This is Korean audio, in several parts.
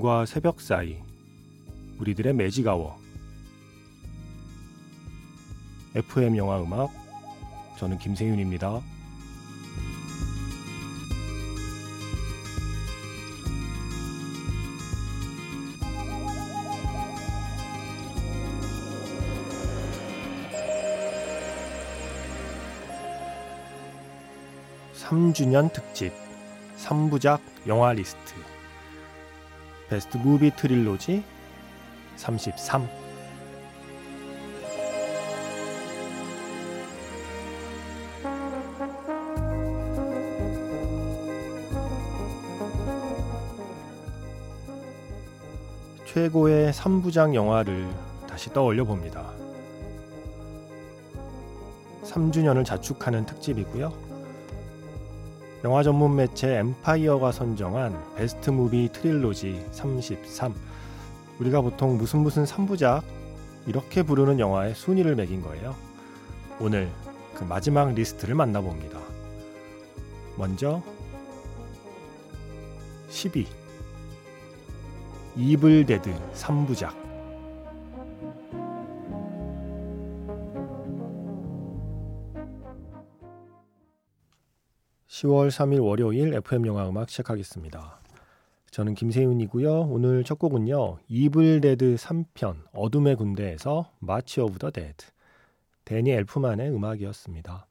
밤과 새벽 사이 우리들의 매직아워 FM 영화 음악 저는 김세윤입니다. (3주년) 특집 3부작 영화 리스트 베스트 무비 트릴로지 33 최고의 3부작 영화를 다시 떠올려 봅니다. 3주년을 자축하는 특집이고요. 영화 전문 매체 엠파이어가 선정한 Best Movie Trilogy 33. 우리가 보통 무슨 무슨 3부작 이렇게 부르는 영화의 순위를 매긴 거예요. 오늘 그 마지막 리스트를 만나봅니다. 먼저 10위. 이블 데드 3부작 10월 3일 월요일 FM 영화 음악 시작하겠습니다. 저는 김세윤이고요. 오늘 첫 곡은요. 이블 데드 3편 어둠의 군대에서 March of the Dead 대니 엘프만의 음악이었습니다.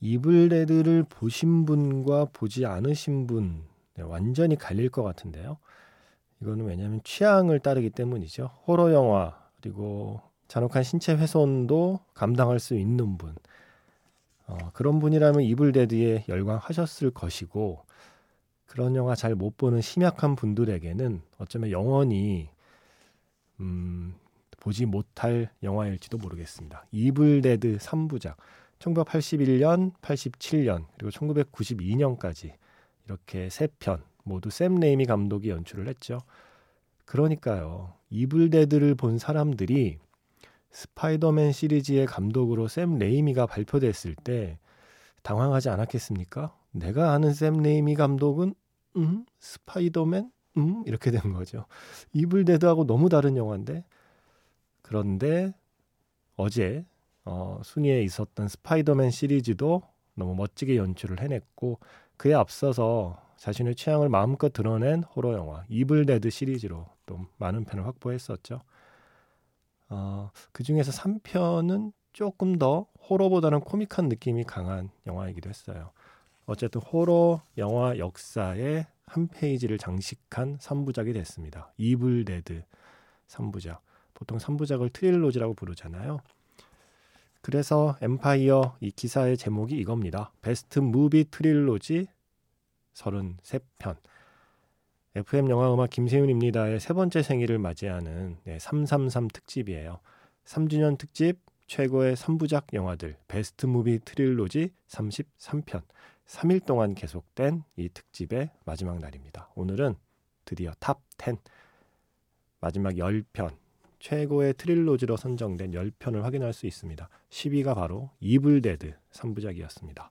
이블 데드를 보신 분과 보지 않으신 분 네, 완전히 갈릴 것 같은데요. 이거는 왜냐하면 취향을 따르기 때문이죠. 호러 영화 그리고 잔혹한 신체 훼손도 감당할 수 있는 분 어, 그런 분이라면 이블데드에 열광하셨을 것이고 그런 영화 잘 못 보는 심약한 분들에게는 어쩌면 영원히 음, 보지 못할 영화일지도 모르겠습니다. 이블데드 3부작 1981년, 87년 그리고 1992년까지 이렇게 세 편 모두 샘 레이미 감독이 연출을 했죠. 그러니까요. 이블데드를 본 사람들이 스파이더맨 시리즈의 감독으로 샘 레이미가 발표됐을 때 당황하지 않았겠습니까? 내가 아는 샘 레이미 감독은 음 스파이더맨 음 이렇게 된 거죠. 이블 데드하고 너무 다른 영화인데 그런데 어제 어, 순위에 있었던 스파이더맨 시리즈도 너무 멋지게 연출을 해냈고 그에 앞서서 자신의 취향을 마음껏 드러낸 호러 영화 이블 데드 시리즈로 또 많은 편을 확보했었죠. 어, 그 중에서 3편은 조금 더 호러보다는 코믹한 느낌이 강한 영화이기도 했어요. 어쨌든 호러 영화 역사의 한 페이지를 장식한 3부작이 됐습니다. 이블 데드 3부작. 보통 3부작을 trilogy라고 부르잖아요. 그래서 엠파이어 이 기사의 제목이 이겁니다. Best Movie Trilogy 33편. FM 영화 음악 김세윤입니다의 세 번째 생일을 맞이하는 네, 333 특집이에요. 3주년 특집 최고의 3부작 영화들 Best Movie Trilogy 33편 3일 동안 계속된 이 특집의 마지막 날입니다. 오늘은 드디어 top 10 마지막 10편 최고의 trilogy로 선정된 10편을 확인할 수 있습니다. 10위가 바로 이블데드 3부작이었습니다.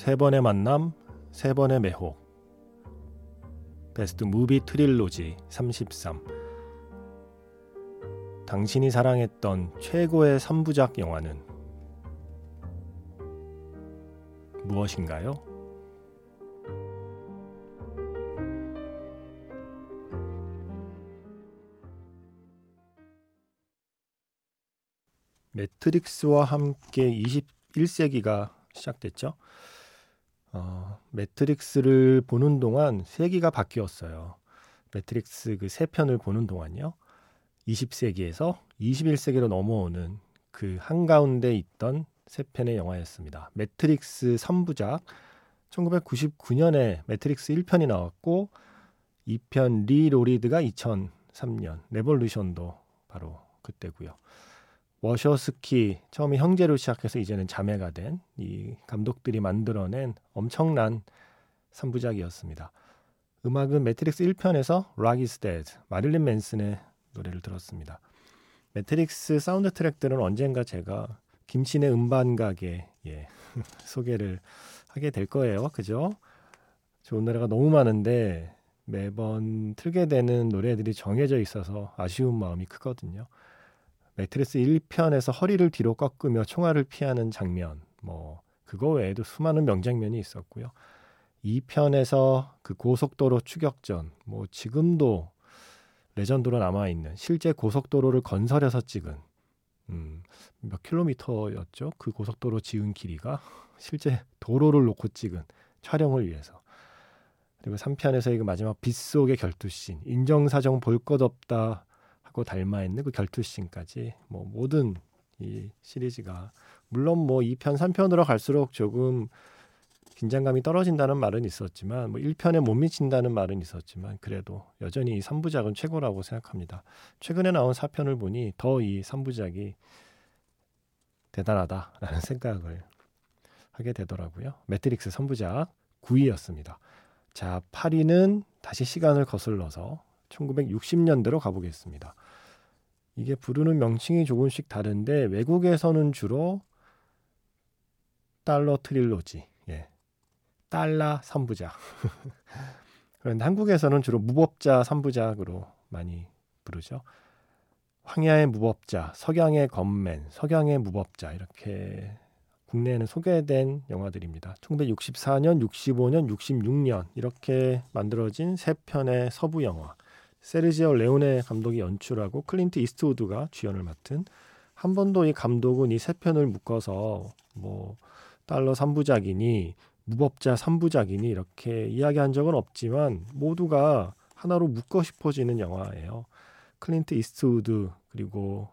세 번의 만남, 세 번의 매혹. 베스트 무비 트릴로지 33. 당신이 사랑했던 최고의 3부작 영화는 무엇인가요? 매트릭스와 함께 21세기가 시작됐죠. 어, 매트릭스를 보는 동안 세기가 바뀌었어요. 매트릭스 그 세 편을 보는 동안요. 20세기에서 21세기로 넘어오는 그 한가운데 있던 세 편의 영화였습니다. 매트릭스 3부작 1999년에 매트릭스 1편이 나왔고 2편 Reloaded가 2003년, Revolution도 바로 그때고요. 워쇼스키 처음에 형제로 시작해서 이제는 자매가 된 이 감독들이 만들어낸 엄청난 3부작이었습니다. 음악은 매트릭스 1편에서 Rock is Dead, 마릴린 맨슨의 노래를 들었습니다. 매트릭스 사운드 트랙들은 언젠가 제가 김세윤의 음반 가게 예, 소개를 하게 될 거예요. 그죠? 좋은 노래가 너무 많은데 매번 틀게 되는 노래들이 정해져 있어서 아쉬운 마음이 크거든요. 매트리스 1편에서 허리를 뒤로 꺾으며 총알을 피하는 장면, 뭐 그거 외에도 수많은 명장면이 있었고요. 2편에서 그 고속도로 추격전, 뭐 지금도 레전드로 남아 있는 실제 고속도로를 건설해서 찍은 음, 몇 킬로미터였죠? 그 고속도로 지은 길이가 실제 도로를 놓고 찍은 촬영을 위해서. 그리고 3편에서 이 마지막 빗속의 결투씬, 인정사정 볼 것 없다 하고 닮아 있는 그 결투씬까지 뭐 모든 이 시리즈가 물론 뭐 2편, 3편으로 갈수록 조금 긴장감이 떨어진다는 말은 있었지만 뭐 1편에 못 미친다는 말은 있었지만 그래도 여전히 이 3부작은 최고라고 생각합니다. 최근에 나온 4편을 보니 더 이 3부작이 대단하다라는 생각을 하게 되더라고요. 매트릭스 3부작 9위였습니다. 자, 8위는 다시 시간을 거슬러서 1960년대로 가보겠습니다. 이게 부르는 명칭이 조금씩 다른데 외국에서는 주로 Dollar Trilogy, 예. 달러 3부작. 그런데 한국에서는 주로 무법자 3부작으로 많이 부르죠. 황야의 무법자, 석양의 건맨, 석양의 무법자 이렇게 국내에는 소개된 영화들입니다. 1964년, 65년, 66년 이렇게 만들어진 세 편의 서부 영화. 세르지오 레오네 감독이 연출하고 클린트 이스트우드가 주연을 맡은 한 번도 이 감독은 이 세 편을 묶어서 뭐 달러 3부작이니 무법자 3부작이니 이렇게 이야기한 적은 없지만 모두가 하나로 묶고 싶어지는 영화예요. 클린트 이스트우드 그리고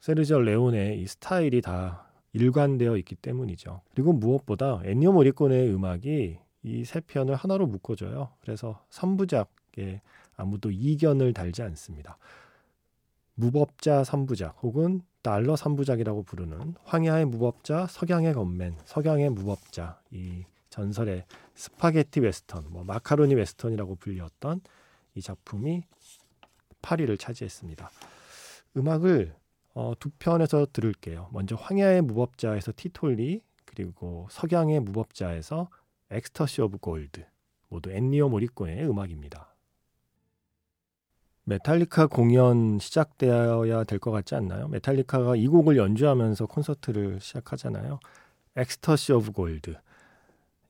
세르지오 레오네 이 스타일이 다 일관되어 있기 때문이죠. 그리고 무엇보다 엔니오 모리꼬네의 음악이 이 세 편을 하나로 묶어줘요. 그래서 3부작에 아무도 이견을 달지 않습니다. 무법자 3부작 혹은 달러 3부작이라고 부르는 황야의 무법자, 석양의 건맨, 석양의 무법자 이 전설의 스파게티 웨스턴, 뭐 마카로니 웨스턴이라고 불렸던 이 작품이 8위를 차지했습니다. 음악을 어, 두 편에서 들을게요. 먼저 황야의 무법자에서 Titoli 그리고 석양의 무법자에서 Ecstasy of Gold 모두 엔니오 모리꼬네의 음악입니다. 메탈리카 공연 시작되어야 될 것 같지 않나요? 메탈리카가 이 곡을 연주하면서 콘서트를 시작하잖아요. Ecstasy of Gold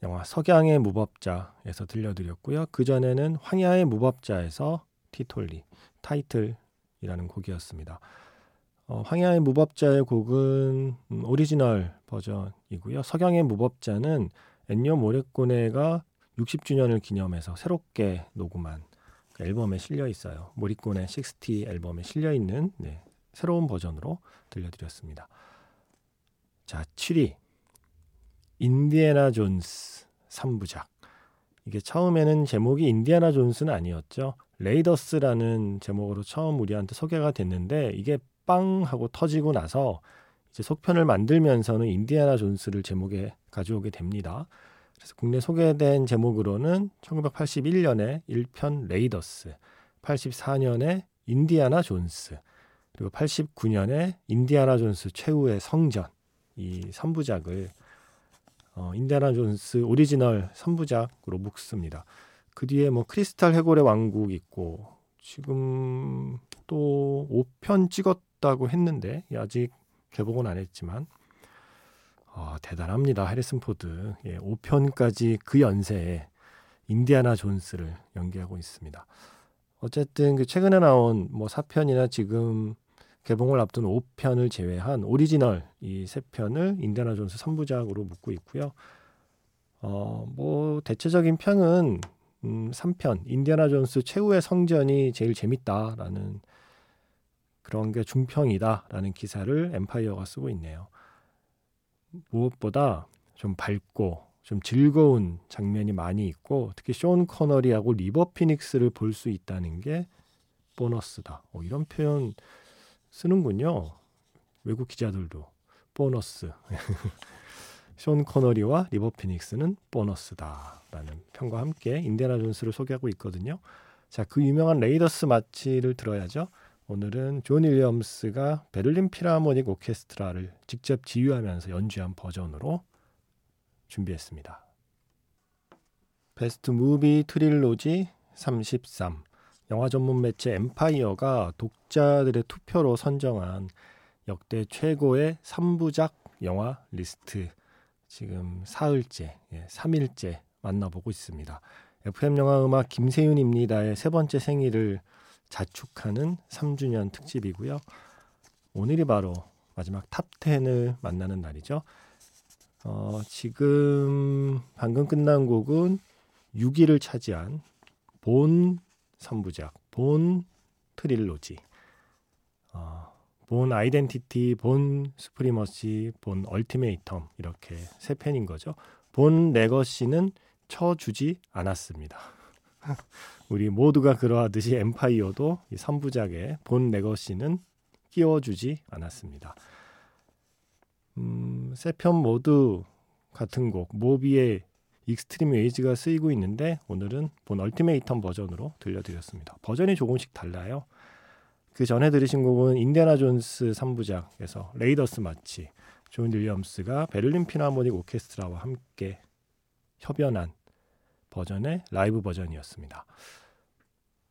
영화 석양의 무법자에서 들려드렸고요. 그 전에는 황야의 무법자에서 Titoli 타이틀이라는 곡이었습니다. 어, 황야의 무법자의 곡은 음, 오리지널 버전이고요. 석양의 무법자는 엔니오 모리꼬네가 60주년을 기념해서 새롭게 녹음한 그 앨범에 실려 있어요. 모리꼬네 60 앨범에 실려 있는 네, 새로운 버전으로 들려드렸습니다. 자, 7위 인디애나 존스 3부작. 이게 처음에는 제목이 인디애나 존스는 아니었죠. 레이더스라는 제목으로 처음 우리한테 소개가 됐는데 이게 빵 하고 터지고 나서 이제 속편을 만들면서는 인디아나 존스를 제목에 가져오게 됩니다. 그래서 국내 소개된 제목으로는 1981년에 1편 레이더스, 84년에 인디아나 존스, 그리고 89년에 인디아나 존스 최후의 성전 이 3부작을 어, 인디아나 존스 오리지널 3부작으로 묶습니다. 그 뒤에 뭐 크리스탈 해골의 왕국 있고 지금 또 5편 찍었 했다고 했는데 아직 개봉은 안 했지만 어, 대단합니다. 해리슨 포드. 예, 5편까지 그 연세에 인디아나 존스를 연기하고 있습니다. 어쨌든 그 최근에 나온 뭐 4편이나 지금 개봉을 앞둔 5편을 제외한 오리지널 이 세 편을 인디아나 존스 3부작으로 묶고 있고요. 어, 뭐 대체적인 평은 음, 3편 인디아나 존스 최후의 성전이 제일 재밌다라는 그런 게 중평이다라는 기사를 엠파이어가 쓰고 있네요. 무엇보다 좀 밝고 좀 즐거운 장면이 많이 있고 특히 숀 코너리하고 리버 피닉스를 볼 수 있다는 게 보너스다. 어, 이런 표현 쓰는군요. 외국 기자들도 보너스. 숀 코너리와 리버 피닉스는 보너스다라는 평과 함께 인디아나 존스를 소개하고 있거든요. 자, 그 유명한 Raiders March를 들어야죠. 오늘은 존 윌리엄스가 베를린 필하모닉 오케스트라를 직접 지휘하면서 연주한 버전으로 준비했습니다. Best Movie Trilogy 33 영화 전문 매체 엠파이어가 독자들의 투표로 선정한 역대 최고의 3부작 영화 리스트 지금 사흘째, 예, 3일째 만나보고 있습니다. FM 영화 음악 김세윤입니다의 세 번째 생일을 자축하는 3주년 특집이고요. 오늘이 바로 마지막 top 10을 만나는 날이죠. 어, 지금 방금 끝난 곡은 6위를 차지한 본 3부작, Bourne Trilogy, 어, Bourne Identity, Bourne Supremacy, Bourne Ultimatum 이렇게 세 편인 거죠. Bourne Legacy는 쳐주지 않았습니다. 우리 모두가 그러하듯이 엠파이어도 이 3부작의 Bourne Legacy는 끼워주지 않았습니다. 음, 세 편 모두 같은 곡 모비의 Extreme Ways가 쓰이고 있는데 오늘은 Bourne Ultimatum 버전으로 들려드렸습니다. 버전이 조금씩 달라요. 그 전에 들으신 곡은 인디아나 존스 3부작에서 Raiders March 존 윌리엄스가 베를린 필하모닉 오케스트라와 함께 협연한 버전의 라이브 버전이었습니다.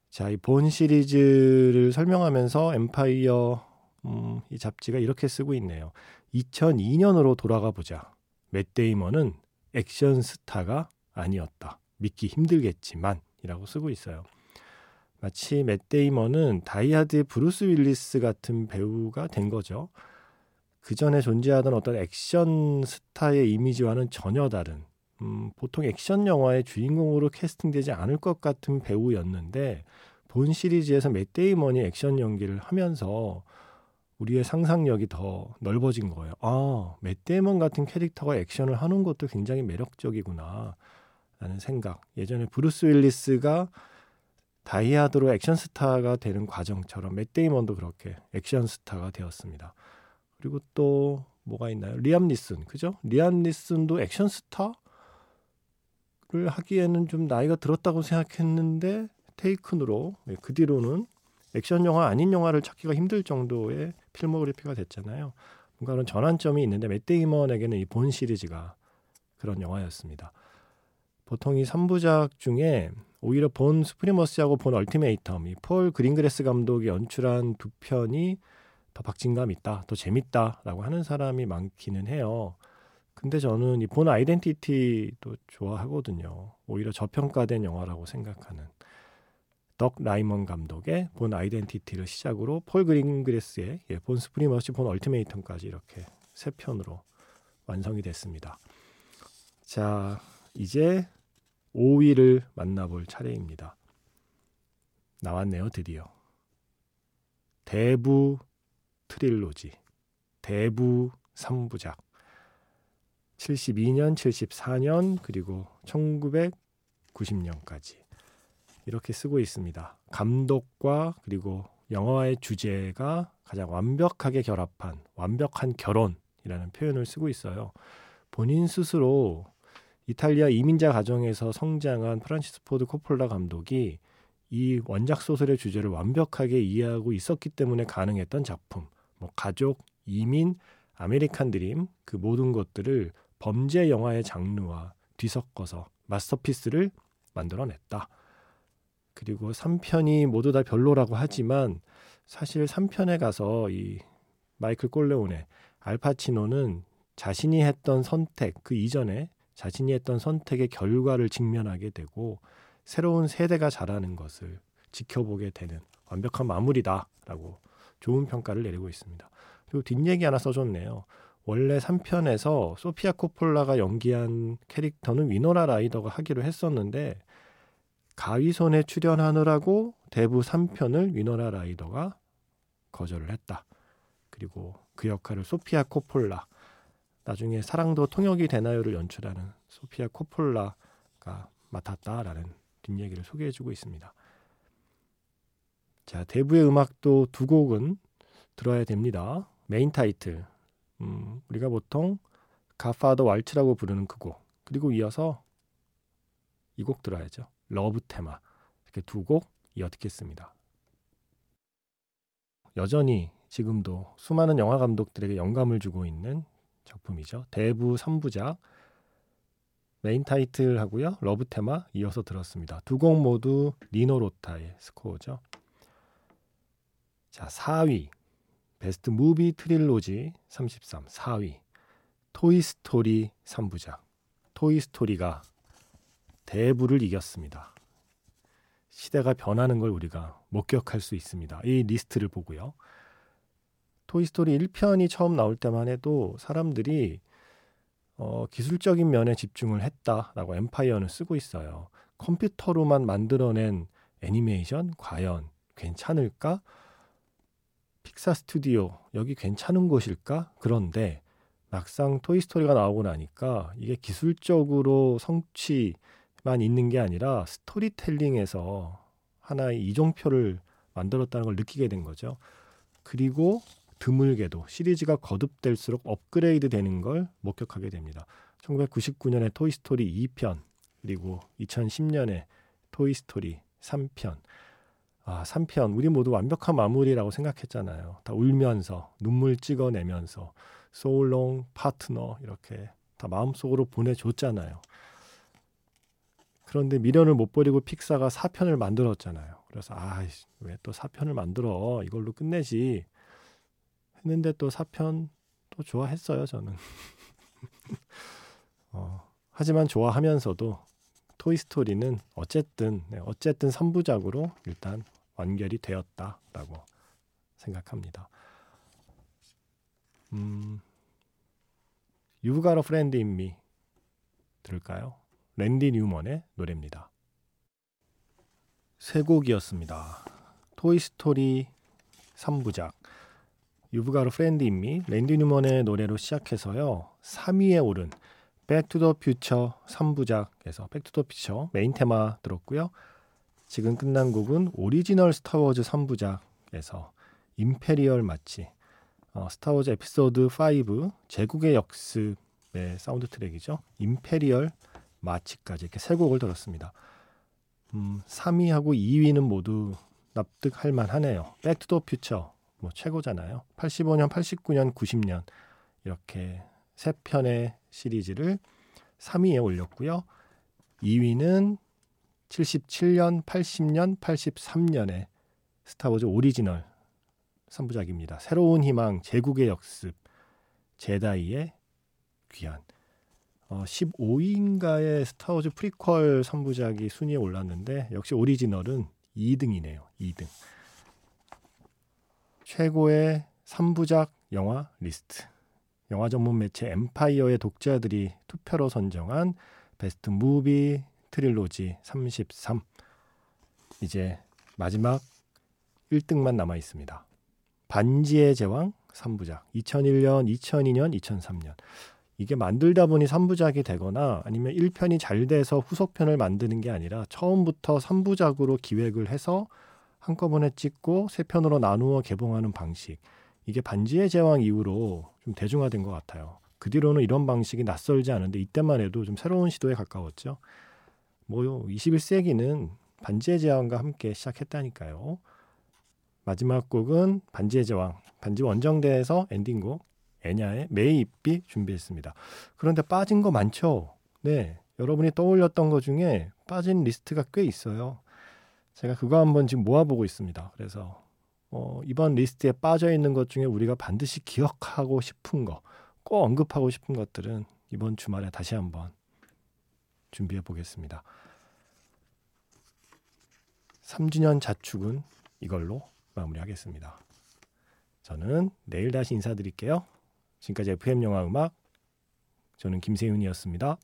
자, 이 본 시리즈를 설명하면서 엠파이어 음, 이 잡지가 이렇게 쓰고 있네요. 2002년으로 돌아가 보자. 맷 데이먼은 액션 스타가 아니었다. 믿기 힘들겠지만 이라고 쓰고 있어요. 마치 맷 데이먼은 다이하드의 브루스 윌리스 같은 배우가 된 거죠. 그 전에 존재하던 어떤 액션 스타의 이미지와는 전혀 다른 음, 보통 액션 영화의 주인공으로 캐스팅되지 않을 것 같은 배우였는데 본 시리즈에서 맷 데이먼이 액션 연기를 하면서 우리의 상상력이 더 넓어진 거예요. 아, 맷 데이먼 같은 캐릭터가 액션을 하는 것도 굉장히 매력적이구나. 라는 생각. 예전에 브루스 윌리스가 다이하드로 액션 스타가 되는 과정처럼 맷 데이먼도 그렇게 액션 스타가 되었습니다. 그리고 또 뭐가 있나요? 리암 니슨, 그죠? 리암 니슨도 액션 스타 를 하기에는 좀 나이가 들었다고 생각했는데 테이큰으로 네, 그 뒤로는 액션 영화 아닌 영화를 찾기가 힘들 정도의 필모그래피가 됐잖아요. 뭔가 그런 전환점이 있는데 맷 데이먼에게는 이 본 시리즈가 그런 영화였습니다. 보통 이 3부작 중에 오히려 본 슈프리머시하고 본 얼티메이텀, 이 폴 그린그래스 감독이 연출한 두 편이 더 박진감 있다, 더 재밌다라고 하는 사람이 많기는 해요. 근데 저는 이 본 아이덴티티도 좋아하거든요. 오히려 저평가된 영화라고 생각하는. 더그 라이먼 감독의 본 아이덴티티를 시작으로 폴 그린그래스의 예, 본 슈프리머시, 본 얼티메이텀까지 이렇게 세 편으로 완성이 됐습니다. 자, 이제 5위를 만나볼 차례입니다. 나왔네요, 드디어. 대부 trilogy, 대부 3부작. 72년, 74년, 그리고 1990년까지. 이렇게 쓰고 있습니다. 감독과 그리고 영화의 주제가 가장 완벽하게 결합한 완벽한 결혼이라는 표현을 쓰고 있어요. 본인 스스로 이탈리아 이민자 가정에서 성장한 프란시스 포드 코폴라 감독이 이 원작 소설의 주제를 완벽하게 이해하고 있었기 때문에 가능했던 작품. 뭐 가족, 이민, 아메리칸 드림 그 모든 것들을 범죄 영화의 장르와 뒤섞어서 masterpiece를 만들어냈다. 그리고 3편이 모두 다 별로라고 하지만 사실 3편에 가서 이 마이클 꼴레오네 알 파치노는 자신이 했던 선택 그 이전에 자신이 했던 선택의 결과를 직면하게 되고 새로운 세대가 자라는 것을 지켜보게 되는 완벽한 마무리다라고 좋은 평가를 내리고 있습니다. 그리고 뒷얘기 하나 써줬네요. 원래 3편에서 소피아 코폴라가 연기한 캐릭터는 위노라 라이더가 하기로 했었는데 가위손에 출연하느라고 대부 3편을 위너라 라이더가 거절을 했다. 그리고 그 역할을 소피아 코폴라, 나중에 사랑도 통역이 되나요를 연출하는 소피아 코폴라가 맡았다라는 뒷얘기를 소개해주고 있습니다. 자, 대부의 음악도 두 곡은 들어야 됩니다. 메인 타이틀, 음, 우리가 보통 Godfather Waltz라고 부르는 그 곡, 그리고 이어서 이 곡 들어야죠. Love Theme 이렇게 두 곡 이어 듣겠습니다. 여전히 지금도 수많은 영화 감독들에게 영감을 주고 있는 작품이죠. 대부 3부작 메인 타이틀 하고요. Love Theme 이어서 들었습니다. 두 곡 모두 니노 로타의 스코어죠. 자, 4위. Best Movie Trilogy 33 4위. 토이 스토리 3부작. 토이 스토리가 대부를 이겼습니다. 시대가 변하는 걸 우리가 목격할 수 있습니다. 이 리스트를 보고요. 토이스토리 1편이 처음 나올 때만 해도 사람들이 어, 기술적인 면에 집중을 했다라고 엠파이어는 쓰고 있어요. 컴퓨터로만 만들어낸 애니메이션 과연 괜찮을까? 픽사 스튜디오 여기 괜찮은 곳일까? 그런데 막상 토이스토리가 나오고 나니까 이게 기술적으로 성취만 있는 게 아니라 스토리텔링에서 하나의 이정표를 만들었다는 걸 느끼게 된 거죠. 그리고 드물게도 시리즈가 거듭될수록 업그레이드 되는 걸 목격하게 됩니다. 1999년에 토이스토리 2편, 그리고 2010년에 토이스토리 3편. 아, 3편. 우리 모두 완벽한 마무리라고 생각했잖아요. 다 울면서, 눈물 찍어내면서, So long, partner, 이렇게 다 마음속으로 보내줬잖아요. 그런데 미련을 못 버리고 픽사가 4편을 만들었잖아요. 그래서, 아, 왜 또 4편을 만들어? 이걸로 끝내지. 했는데 또 4편 또 좋아했어요, 저는. 어, 하지만 좋아하면서도 토이스토리는 어쨌든, 네, 어쨌든 3부작으로 일단 완결이 되었다라고 생각합니다. 음, You've Got a Friend in Me 들을까요? 랜디 뉴먼의 노래입니다. 세 곡이었습니다. 토이스토리 3부작 You've Got a Friend in Me 랜디 뉴먼의 노래로 시작해서요. 3위에 오른 백투더 퓨처 3부작에서 백투더 퓨처 메인 테마 들었고요. 지금 끝난 곡은 오리지널 스타워즈 3부작에서 Imperial March 어, 스타워즈 에피소드 5 제국의 역습의 사운드 트랙이죠. Imperial March까지 이렇게 세 곡을 들었습니다. 음, 3위하고 2위는 모두 납득할 만하네요. 백투더 퓨처 뭐 최고잖아요. 85년, 89년, 90년 이렇게 세 편의 시리즈를 3위에 올렸고요. 2위는 77년, 80년, 83년에 스타워즈 오리지널 3부작입니다. 새로운 희망, 제국의 역습, 제다이의 귀환. 어, 15위인가의 스타워즈 프리퀄 3부작이 순위에 올랐는데 역시 오리지널은 2등이네요. 2등. 최고의 3부작 영화 리스트. 영화 전문 매체 엠파이어의 독자들이 투표로 선정한 Best Movie 트릴로지 33. 이제 마지막 1등만 남아 있습니다. 반지의 제왕 3부작. 2001년, 2002년, 2003년. 이게 만들다 보니 3부작이 되거나 아니면 1편이 잘 돼서 후속편을 만드는 게 아니라 처음부터 3부작으로 기획을 해서 한꺼번에 찍고 세 편으로 나누어 개봉하는 방식. 이게 반지의 제왕 이후로 좀 대중화된 것 같아요. 그 뒤로는 이런 방식이 낯설지 않은데 이때만 해도 좀 새로운 시도에 가까웠죠. 뭐요, 21세기는 반지의 제왕과 함께 시작했다니까요. 마지막 곡은 반지의 제왕, 반지 원정대에서 엔딩곡 엔야의 May It Be 준비했습니다. 그런데 빠진 거 많죠? 네. 여러분이 떠올렸던 것 중에 빠진 리스트가 꽤 있어요. 제가 그거 한번 지금 모아보고 있습니다. 그래서 어, 이번 리스트에 빠져 있는 것 중에 우리가 반드시 기억하고 싶은 거, 꼭 언급하고 싶은 것들은 이번 주말에 다시 한번 준비해 보겠습니다. 3주년 자축은 이걸로 마무리하겠습니다. 저는 내일 다시 인사드릴게요. 지금까지 FM 영화 음악 저는 김세윤이었습니다.